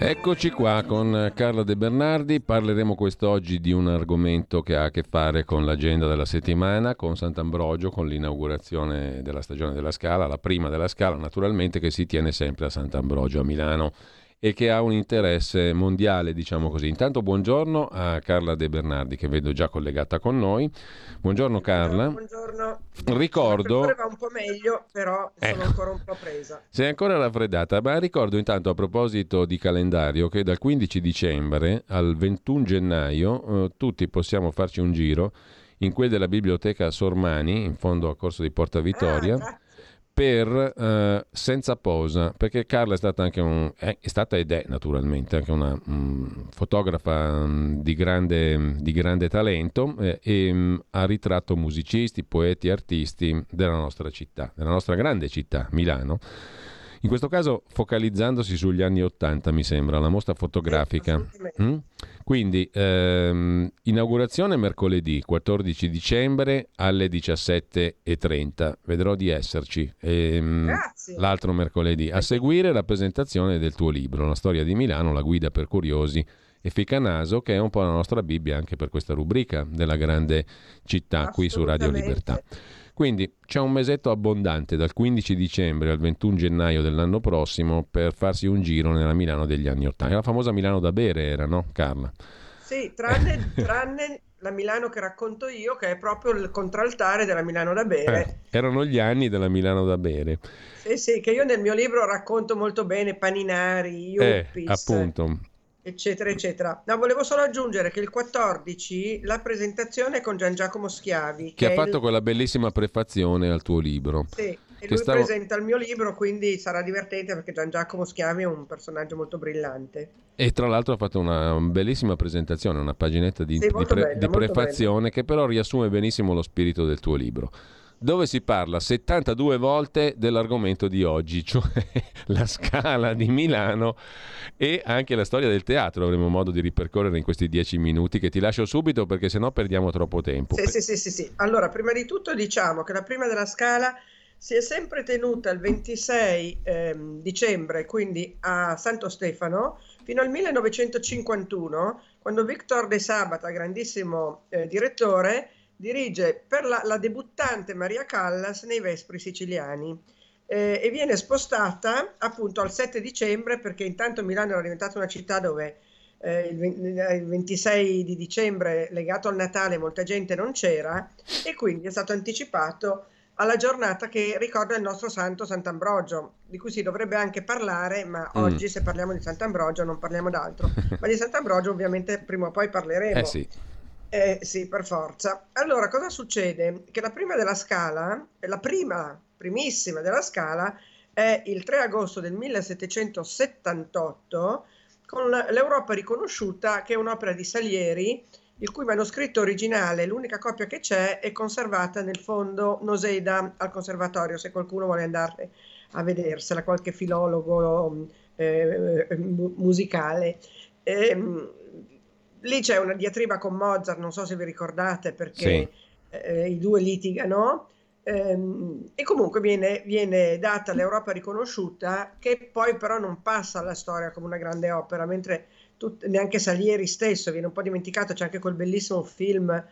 Eccoci qua con Carla De Bernardi, parleremo quest'oggi di un argomento che ha a che fare con l'agenda della settimana, con Sant'Ambrogio, con l'inaugurazione della stagione della Scala, la prima della Scala naturalmente che si tiene sempre a Sant'Ambrogio a Milano e che ha un interesse mondiale, diciamo così. Intanto buongiorno a Carla De Bernardi che vedo già collegata con noi. Buongiorno Carla. Buongiorno. Ricordo... va un po' meglio, però sono ecco. ancora un po' presa. Sei ancora raffreddata, ma ricordo intanto a proposito di calendario che dal 15 dicembre al 21 gennaio eh, tutti possiamo farci un giro in quel della biblioteca Sormani, in fondo a Corso di Porta Vittoria. Ah, per eh, Senza Posa, perché Carla è stata anche un, è, stata ed è naturalmente anche una um, fotografa um, di, grande, di, grande, talento eh, e um, ha ritratto musicisti, poeti, artisti della nostra città, della nostra grande città, Milano. In questo caso focalizzandosi sugli anni Ottanta, mi sembra, la mostra fotografica. Mm? Quindi, ehm, inaugurazione mercoledì 14 dicembre alle 17.30. Vedrò di esserci. Ehm. L'altro mercoledì. A seguire la presentazione del tuo libro, La storia di Milano, la guida per curiosi e Ficanaso, che è un po' la nostra Bibbia anche per questa rubrica della grande città qui su Radio Libertà. Quindi c'è un mesetto abbondante dal 15 dicembre al 21 gennaio dell'anno prossimo per farsi un giro nella Milano degli anni Ottanta. La famosa Milano da bere era, no Carla? Sì, tranne, tranne la Milano che racconto io, che è proprio il contraltare della Milano da bere. Eh, erano gli anni della Milano da bere. Sì, sì, che io nel mio libro racconto molto bene, Paninari, Iuppis. Eh, appunto eccetera, eccetera. No, volevo solo aggiungere che il 14 la presentazione è con Gian Giacomo Schiavi. Che, che ha fatto il... quella bellissima prefazione al tuo libro. Sì, e lui stavo... presenta il mio libro, quindi sarà divertente perché Gian Giacomo Schiavi è un personaggio molto brillante. E tra l'altro ha fatto una bellissima presentazione, una paginetta di, sì, di, pre... bella, di prefazione bella. che però riassume benissimo lo spirito del tuo libro dove si parla 72 volte dell'argomento di oggi, cioè la scala di Milano e anche la storia del teatro. Avremo modo di ripercorrere in questi dieci minuti che ti lascio subito perché sennò perdiamo troppo tempo. Sì, sì, sì, sì, sì. Allora, prima di tutto diciamo che la prima della scala si è sempre tenuta il 26 ehm, dicembre, quindi a Santo Stefano, fino al 1951, quando Victor De Sabata, grandissimo eh, direttore, dirige per la, la debuttante Maria Callas nei Vespri siciliani eh, e viene spostata appunto al 7 dicembre perché intanto Milano era diventata una città dove eh, il, il 26 di dicembre legato al Natale molta gente non c'era e quindi è stato anticipato alla giornata che ricorda il nostro santo Sant'Ambrogio, di cui si dovrebbe anche parlare, ma mm. oggi se parliamo di Sant'Ambrogio non parliamo d'altro. ma di Sant'Ambrogio ovviamente prima o poi parleremo. Eh sì. Eh, sì, per forza. Allora, cosa succede? Che la prima della scala, la prima, primissima della scala, è il 3 agosto del 1778, con l'Europa riconosciuta che è un'opera di Salieri, il cui manoscritto originale, l'unica copia che c'è, è conservata nel fondo Noseda al conservatorio, se qualcuno vuole andare a vedersela, qualche filologo eh, eh musicale. Eh, lì c'è una diatriba con Mozart, non so se vi ricordate perché sì. eh, i due litigano. Ehm, e comunque viene, viene data l'Europa riconosciuta, che poi però non passa alla storia come una grande opera, mentre tut, neanche Salieri stesso viene un po' dimenticato. C'è anche quel bellissimo film,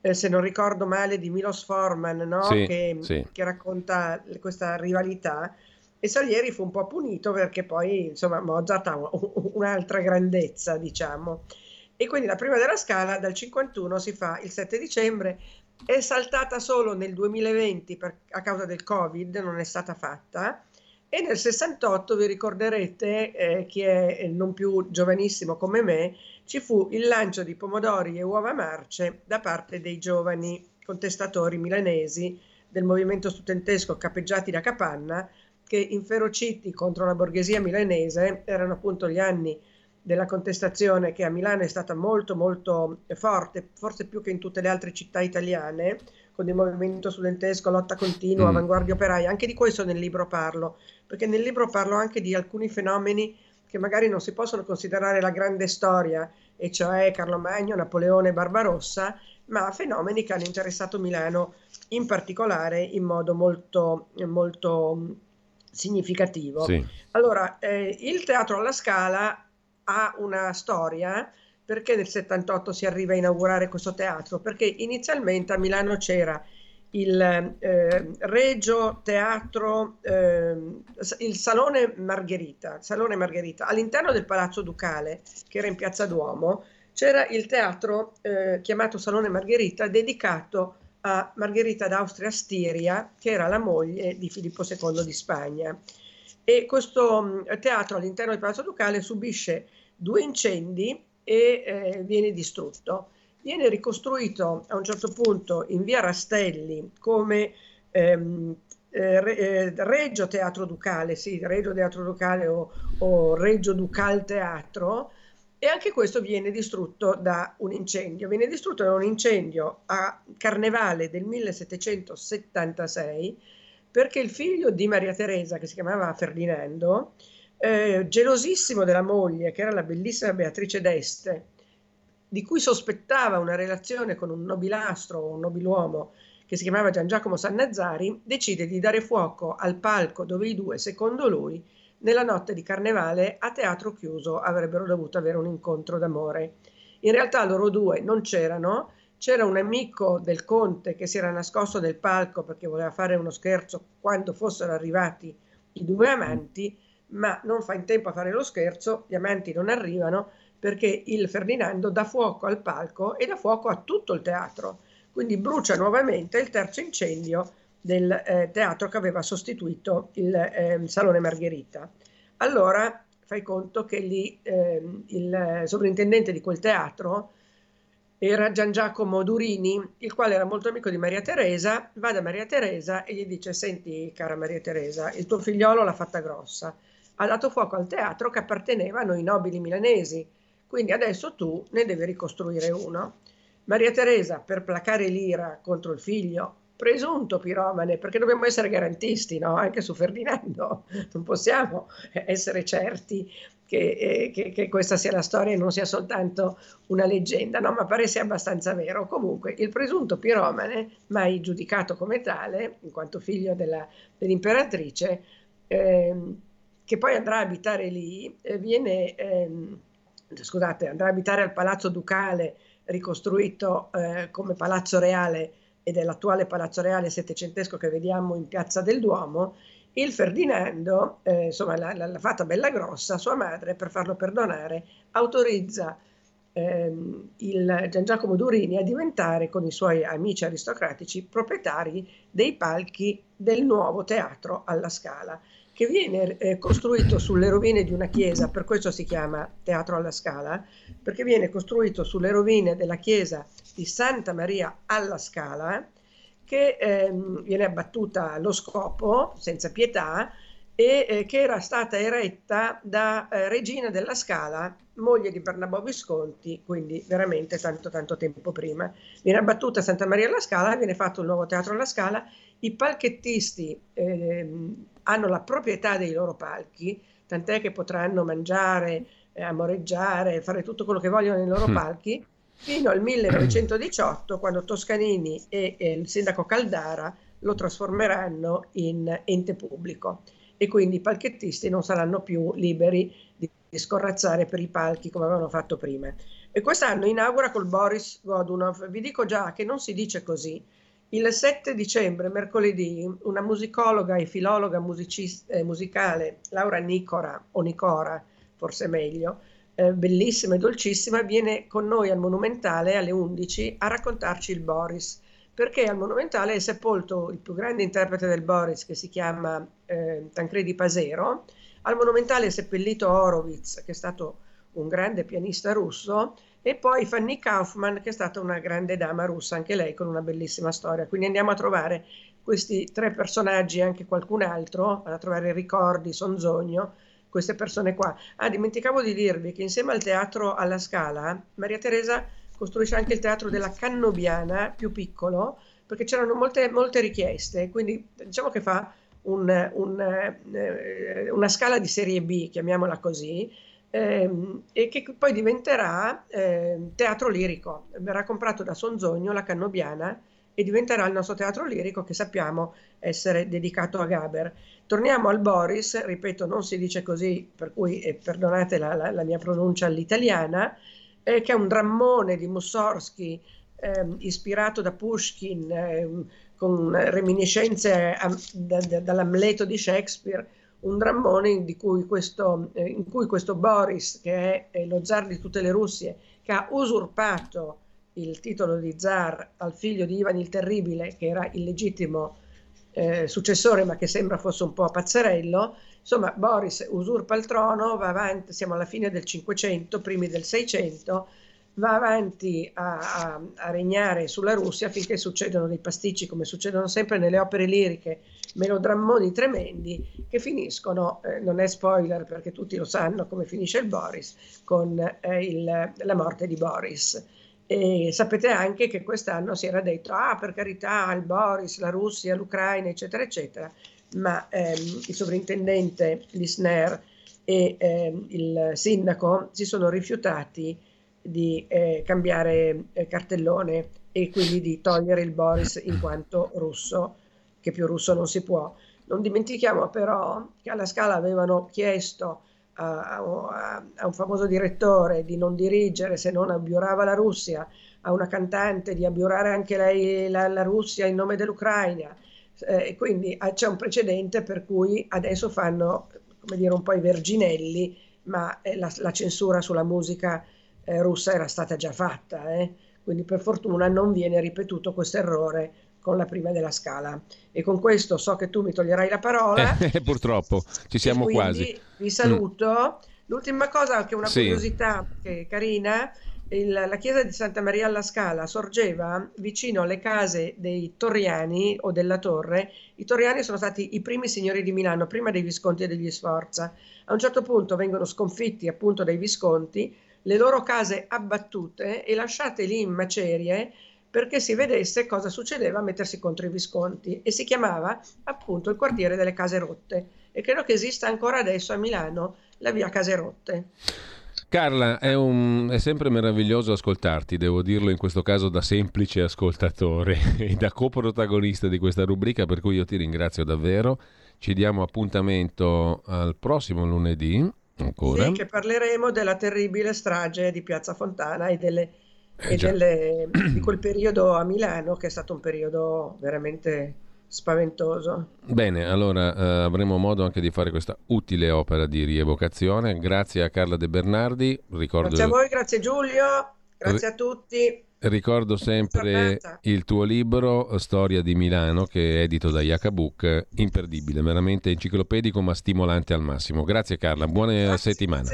eh, se non ricordo male, di Milos Forman, no? sì, che, sì. che racconta questa rivalità e Salieri fu un po' punito perché poi insomma Mozart ha un'altra grandezza diciamo e quindi la prima della scala dal 51 si fa il 7 dicembre, è saltata solo nel 2020 per, a causa del Covid, non è stata fatta, e nel 68 vi ricorderete, eh, chi è non più giovanissimo come me, ci fu il lancio di pomodori e uova marce da parte dei giovani contestatori milanesi del movimento studentesco capeggiati da Capanna, che inferociti contro la borghesia milanese erano appunto gli anni della contestazione che a Milano è stata molto molto forte, forse più che in tutte le altre città italiane, con il movimento studentesco, lotta continua, mm. avanguardia operaia, anche di questo nel libro parlo, perché nel libro parlo anche di alcuni fenomeni che magari non si possono considerare la grande storia, e cioè Carlo Magno, Napoleone, Barbarossa, ma fenomeni che hanno interessato Milano in particolare in modo molto, molto significativo. Sì. Allora, eh, il teatro alla Scala ha una storia perché nel 78 si arriva a inaugurare questo teatro? Perché inizialmente a Milano c'era il eh, Regio Teatro, eh, il Salone Margherita, Salone Margherita, all'interno del Palazzo Ducale, che era in Piazza Duomo, c'era il teatro eh, chiamato Salone Margherita dedicato a Margherita d'Austria-Stiria, che era la moglie di Filippo II di Spagna. E questo mm, teatro all'interno del Palazzo Ducale subisce due incendi e eh, viene distrutto. Viene ricostruito a un certo punto in via Rastelli come ehm, eh, eh Reggio Teatro Ducale, sì, Reggio Teatro Ducale o, o Reggio Ducal Teatro, e anche questo viene distrutto da un incendio. Viene distrutto da un incendio a Carnevale del 1776 perché il figlio di Maria Teresa, che si chiamava Ferdinando, eh, gelosissimo della moglie, che era la bellissima Beatrice d'Este, di cui sospettava una relazione con un nobilastro o un nobiluomo che si chiamava Gian Giacomo Sannazzari, decide di dare fuoco al palco dove i due, secondo lui, nella notte di carnevale a teatro chiuso avrebbero dovuto avere un incontro d'amore. In realtà loro due non c'erano, c'era un amico del conte che si era nascosto nel palco perché voleva fare uno scherzo quando fossero arrivati i due amanti, ma non fa in tempo a fare lo scherzo, gli amanti non arrivano perché il Ferdinando dà fuoco al palco e dà fuoco a tutto il teatro. Quindi brucia nuovamente il terzo incendio del eh, teatro che aveva sostituito il eh, Salone Margherita. Allora fai conto che lì eh, il sovrintendente di quel teatro era Gian Giacomo Durini, il quale era molto amico di Maria Teresa, va da Maria Teresa e gli dice senti cara Maria Teresa, il tuo figliolo l'ha fatta grossa, ha dato fuoco al teatro che apparteneva a noi nobili milanesi, quindi adesso tu ne devi ricostruire uno. Maria Teresa, per placare l'ira contro il figlio, presunto piromane, perché dobbiamo essere garantisti, no? anche su Ferdinando, non possiamo essere certi che, eh, che, che, questa sia la storia e non sia soltanto una leggenda, no? ma pare sia abbastanza vero. Comunque, il presunto piromane, mai giudicato come tale, in quanto figlio della, dell'imperatrice, eh, che poi andrà a abitare lì, eh, viene, ehm, scusate, andrà a abitare al Palazzo Ducale, ricostruito eh, come Palazzo Reale ed è l'attuale Palazzo Reale settecentesco che vediamo in Piazza del Duomo, il Ferdinando, eh, insomma l'ha, l'ha, fatta bella grossa, sua madre per farlo perdonare autorizza ehm, il Gian Giacomo Durini a diventare con i suoi amici aristocratici proprietari dei palchi del nuovo teatro alla Scala che viene eh, costruito sulle rovine di una chiesa, per questo si chiama Teatro alla Scala, perché viene costruito sulle rovine della chiesa di Santa Maria alla Scala, che ehm, viene abbattuta allo scopo, senza pietà, e eh, che era stata eretta da eh, Regina della Scala, moglie di Bernabò Visconti, quindi veramente tanto tanto tempo prima. Viene abbattuta Santa Maria alla Scala, viene fatto il nuovo teatro alla Scala, i palchettisti eh, hanno la proprietà dei loro palchi, tant'è che potranno mangiare, eh, amoreggiare, fare tutto quello che vogliono nei loro mm. palchi, fino al 1918, quando Toscanini e, e il sindaco Caldara lo trasformeranno in ente pubblico e quindi i palchettisti non saranno più liberi di, di scorrazzare per i palchi come avevano fatto prima. E quest'anno inaugura col Boris Godunov. Vi dico già che non si dice così. Il 7 dicembre, mercoledì, una musicologa e filologa eh, musicale, Laura Nicora, o Nicora, forse meglio, eh, bellissima e dolcissima, viene con noi al Monumentale alle 11 a raccontarci il Boris perché al Monumentale è sepolto il più grande interprete del Boris che si chiama eh, Tancredi Pasero, al Monumentale è seppellito Horowitz che è stato un grande pianista russo e poi Fanny Kaufman che è stata una grande dama russa, anche lei con una bellissima storia. Quindi andiamo a trovare questi tre personaggi e anche qualcun altro, a trovare ricordi, Sonzogno, queste persone qua. Ah, dimenticavo di dirvi che insieme al teatro alla Scala, Maria Teresa costruisce anche il teatro della Cannobiana, più piccolo, perché c'erano molte, molte richieste, quindi diciamo che fa un, un, eh, una scala di serie B, chiamiamola così, ehm, e che poi diventerà eh, teatro lirico. Verrà comprato da Sonzogno, la Cannobiana, e diventerà il nostro teatro lirico che sappiamo essere dedicato a Gaber. Torniamo al Boris, ripeto, non si dice così, per cui eh, perdonate la, la, la, mia pronuncia all'italiana, eh, che è un drammone di Mussorgsky eh, ispirato da Pushkin, ehm, con reminiscenze a, da, da, dall'Amleto di Shakespeare, un drammone in cui, questo, eh, in cui questo Boris, che è lo zar di tutte le Russie, che ha usurpato il titolo di zar al figlio di Ivan il Terribile, che era il legittimo eh, successore, ma che sembra fosse un po' pazzerello. Insomma, Boris usurpa il trono, va avanti, siamo alla fine del 500, primi del 600, va avanti a, a, a, regnare sulla Russia finché succedono dei pasticci, come succedono sempre nelle opere liriche, melodrammoni tremendi, che finiscono, eh, non è spoiler perché tutti lo sanno come finisce il Boris, con eh, il, la morte di Boris. E sapete anche che quest'anno si era detto, ah per carità, il Boris, la Russia, l'Ucraina, eccetera, eccetera, ma ehm, il sovrintendente Lisner e ehm, il sindaco si sono rifiutati di eh, cambiare eh, cartellone e quindi di togliere il Boris in quanto russo, che più russo non si può. Non dimentichiamo però che alla Scala avevano chiesto a, a, a, un famoso direttore di non dirigere se non abbiurava la Russia, a una cantante di abbiurare anche lei la, la Russia in nome dell'Ucraina. Eh, quindi ah, c'è un precedente per cui adesso fanno come dire un po' i verginelli, ma eh, la, la, censura sulla musica eh, russa era stata già fatta. Eh. Quindi per fortuna non viene ripetuto questo errore con la prima della scala. E con questo so che tu mi toglierai la parola. Eh, purtroppo, ci siamo quasi. Vi saluto. Mm. L'ultima cosa, che è una sì. curiosità che carina, il, la chiesa di Santa Maria alla Scala sorgeva vicino alle case dei Torriani o della Torre. I Torriani sono stati i primi signori di Milano, prima dei Visconti e degli Sforza. A un certo punto vengono sconfitti appunto dai Visconti, le loro case abbattute e lasciate lì in macerie perché si vedesse cosa succedeva a mettersi contro i Visconti e si chiamava appunto il quartiere delle case rotte e credo che esista ancora adesso a Milano la via Case Rotte. Carla, è, un, è, sempre meraviglioso ascoltarti, devo dirlo in questo caso da semplice ascoltatore e da coprotagonista di questa rubrica, per cui io ti ringrazio davvero. Ci diamo appuntamento al prossimo lunedì. Ancora. Sì, che parleremo della terribile strage di Piazza Fontana e delle eh, e delle, di quel periodo a Milano che è stato un periodo veramente spaventoso. Bene, allora eh, avremo modo anche di fare questa utile opera di rievocazione. Grazie a Carla De Bernardi. Ricordo... Grazie a voi, grazie Giulio, grazie a tutti. Ricordo sempre il tuo libro Storia di Milano che è edito da Iacabook, imperdibile, veramente enciclopedico ma stimolante al massimo. Grazie Carla, buona grazie, settimana.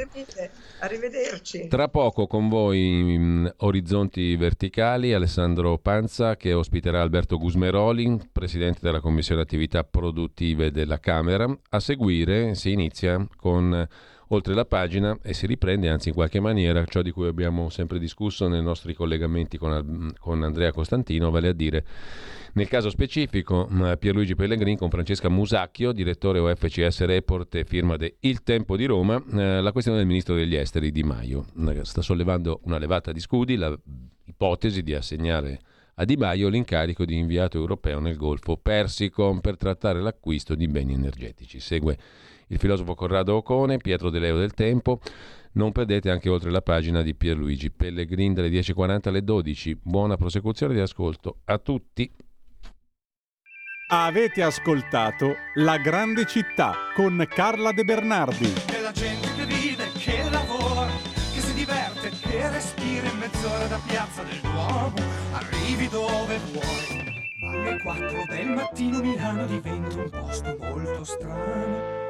Arrivederci. Tra poco con voi Orizzonti Verticali Alessandro Panza che ospiterà Alberto Gusmeroli, presidente della Commissione Attività Produttive della Camera. A seguire si inizia con oltre la pagina e si riprende anzi in qualche maniera ciò di cui abbiamo sempre discusso nei nostri collegamenti con, con Andrea Costantino, vale a dire nel caso specifico Pierluigi Pellegrin con Francesca Musacchio, direttore OFCS Report e firma de Il Tempo di Roma, eh, la questione del ministro degli esteri Di Maio. Eh, sta sollevando una levata di scudi, l'ipotesi di assegnare a Di Maio l'incarico di inviato europeo nel Golfo Persico per trattare l'acquisto di beni energetici. Segue il filosofo Corrado Ocone, Pietro De Leo del Tempo. Non perdete anche oltre la pagina di Pierluigi Pellegrin dalle 10.40 alle 12. Buona prosecuzione di ascolto a tutti. Avete ascoltato La Grande Città con Carla De Bernardi. È la gente che vive, che lavora, che si diverte, che respira in mezz'ora da piazza del Duomo. Arrivi dove vuoi. Ma alle 4 del mattino Milano diventa un posto molto strano